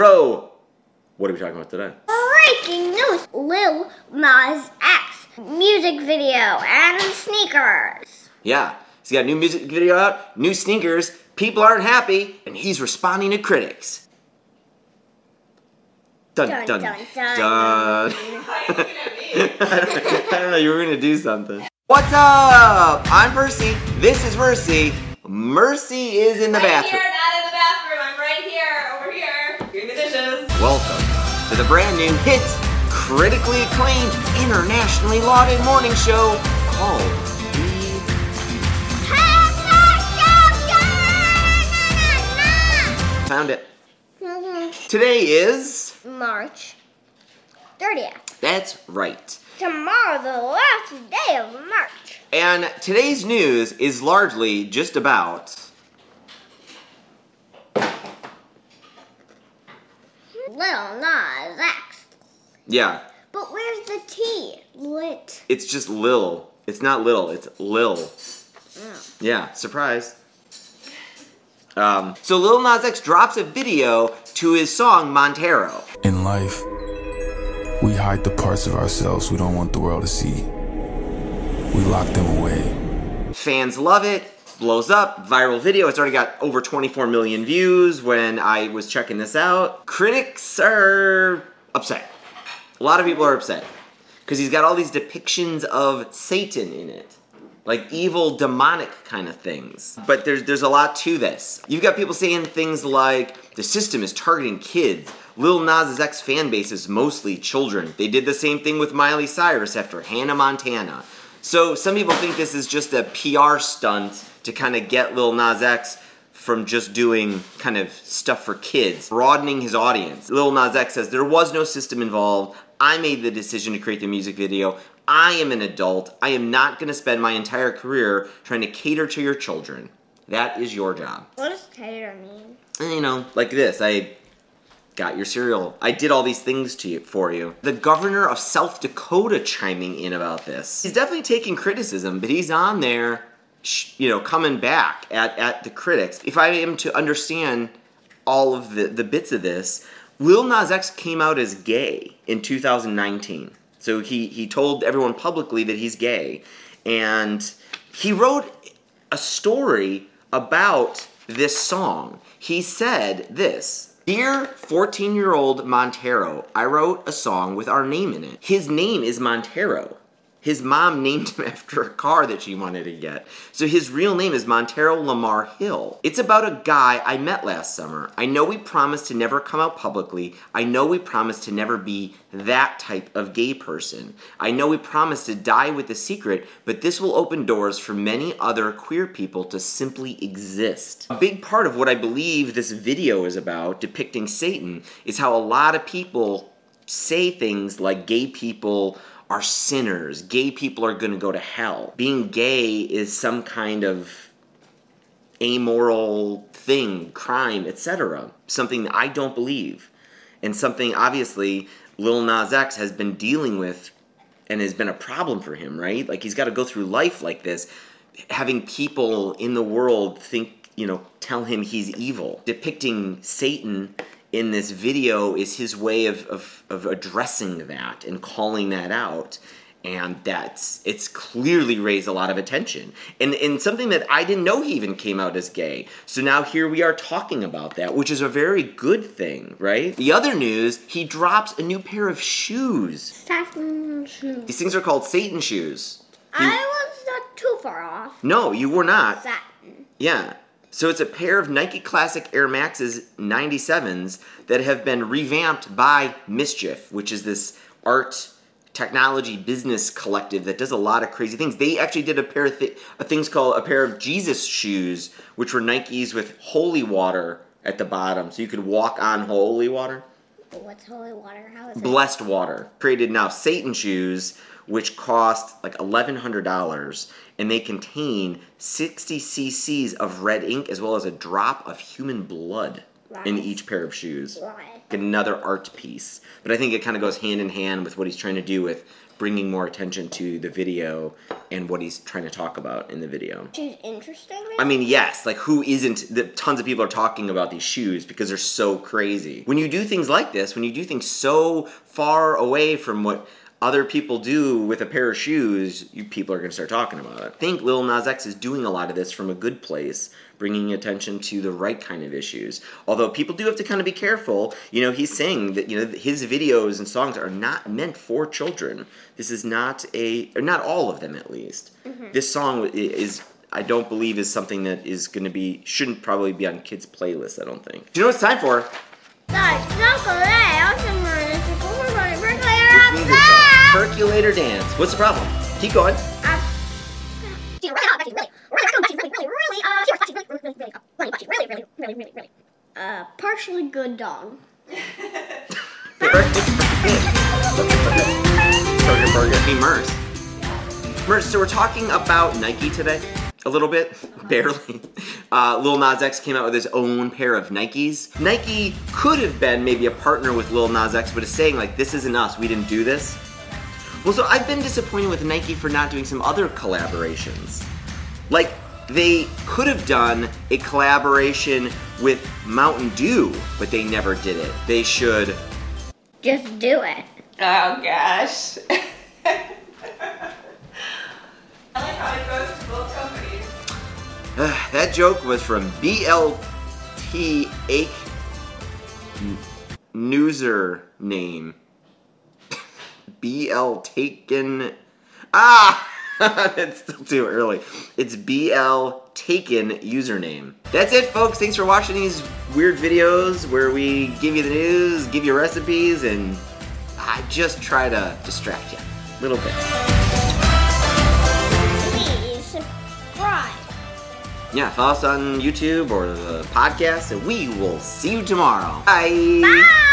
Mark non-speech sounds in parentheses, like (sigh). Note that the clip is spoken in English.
Bro, what are we talking about today? Breaking news! Lil Nas X music video and sneakers. Yeah, he's got a new music video out, new sneakers. People aren't happy, and he's responding to critics. Dun Dun, dun dun, dun. dun. (laughs) I don't know. You were gonna do something. What's up? I'm Mercy. This is Mercy. Mercy is in the right bathroom. here, not in the bathroom. I'm right here, over here, doing the dishes. Welcome to the brand new hit, critically acclaimed, internationally lauded morning show called Found It. Mm-hmm. Today is. March 30th. That's right. Tomorrow, the last day of March. And today's news is largely just about. Little Nas X. Yeah, But where's the T? Lit. it's just Lil. It's not little, it's Lil. Yeah, surprise. Um, so Lil Nas X drops a video to his song Montero. In life, we hide the parts of ourselves we don't want the world to see. We lock them away. Fans love it, blows up, viral video. It's already got over 24 million views when I was checking this out. Critics are upset. A lot of people are upset because he's got all these depictions of Satan in it. Like evil, demonic kind of things. But there's there's a lot to this. You've got people saying things like the system is targeting kids. Lil Nas X fan base is mostly children. They did the same thing with Miley Cyrus after Hannah Montana. So some people think this is just a PR stunt to kind of get Lil Nas X from just doing kind of stuff for kids, broadening his audience. Lil Nas X says there was no system involved. I made the decision to create the music video. I am an adult. I am not going to spend my entire career trying to cater to your children. That is your job. What does cater mean? And, you know, like this. I got your cereal. I did all these things to you for you. The governor of South Dakota chiming in about this. He's definitely taking criticism, but he's on there, you know, coming back at, at the critics. If I am to understand all of the, the bits of this, Lil Nas X came out as gay in 2019. So he, he told everyone publicly that he's gay. And he wrote a story about this song. He said this Dear 14 year old Montero, I wrote a song with our name in it. His name is Montero. His mom named him (laughs) after a car that she wanted to get. So his real name is Montero Lamar Hill. It's about a guy I met last summer. I know we promised to never come out publicly. I know we promised to never be that type of gay person. I know we promised to die with a secret, but this will open doors for many other queer people to simply exist. A big part of what I believe this video is about, depicting Satan, is how a lot of people say things like gay people are sinners, gay people are going to go to hell. Being gay is some kind of amoral thing, crime, etc. Something I don't believe. And something obviously Lil Nas X has been dealing with and has been a problem for him, right? Like he's got to go through life like this, having people in the world think, you know, tell him he's evil. Depicting Satan in this video is his way of, of, of addressing that and calling that out. And that's it's clearly raised a lot of attention. And and something that I didn't know he even came out as gay. So now here we are talking about that, which is a very good thing, right? The other news, he drops a new pair of shoes. Satin shoes. These things are called Satan shoes. He- I was not too far off. no, you were not. Satin. Yeah. So it's a pair of Nike Classic Air Maxes 97s that have been revamped by MSCHF, which is this art technology business collective that does a lot of crazy things. They actually did a pair of th- of things called a pair of Jesus shoes, which were Nikes with holy water at the bottom, so you could walk on holy water. What's holy water? How is it? Blessed water. Created now Satan shoes, which cost like $1,100, and they contain 60 cc's of red ink as well as a drop of human blood in each pair of shoes. Why? Another art piece. But I think it kind of goes hand in hand with what he's trying to do with bringing more attention to the video and what he's trying to talk about in the video. She's interesting. I mean, yes, like who isn't? The, tons of people are talking about these shoes because they're so crazy. When you do things like this, when you do things so far away from what other people do with a pair of shoes, you people are going to start talking about it. I think Lil Nas X is doing a lot of this from a good place, bringing attention to the right kind of issues. Although people do have to kind of be careful. You know, he's saying that you know his videos and songs are not meant for children. This is not a, or not all of them at least. This song is. I don't believe is something that is going to be shouldn't probably be on kids' playlists. I don't think. Do you know what it's time for? Chocolate. Percolator dance. What's the problem? Keep going. Uh, partially good dog. Hey, Mers. Mers, so we're talking about Nike today. A little bit, (laughs) barely. Uh, Lil Nas X came out with his own pair of Nikes. Nike could have been maybe a partner with Lil Nas X, but is saying like, this isn't us. We didn't do this. Well, so I've been disappointed with Nike for not doing some other collaborations. Like, they could have done a collaboration with Mountain Dew, but they never did it. They should. Just do it. Oh gosh. I like how it goes to both companies. that joke was from BLT Ake N- Newser name. BL Taken. Ah! (laughs) That's still too early. It's BL Taken username. That's it, folks. Thanks for watching these weird videos where we give you the news, give you recipes, and I just try to distract you a little bit. Please subscribe. Yeah, follow us on YouTube or the podcast, and we will see you tomorrow. Bye. Bye.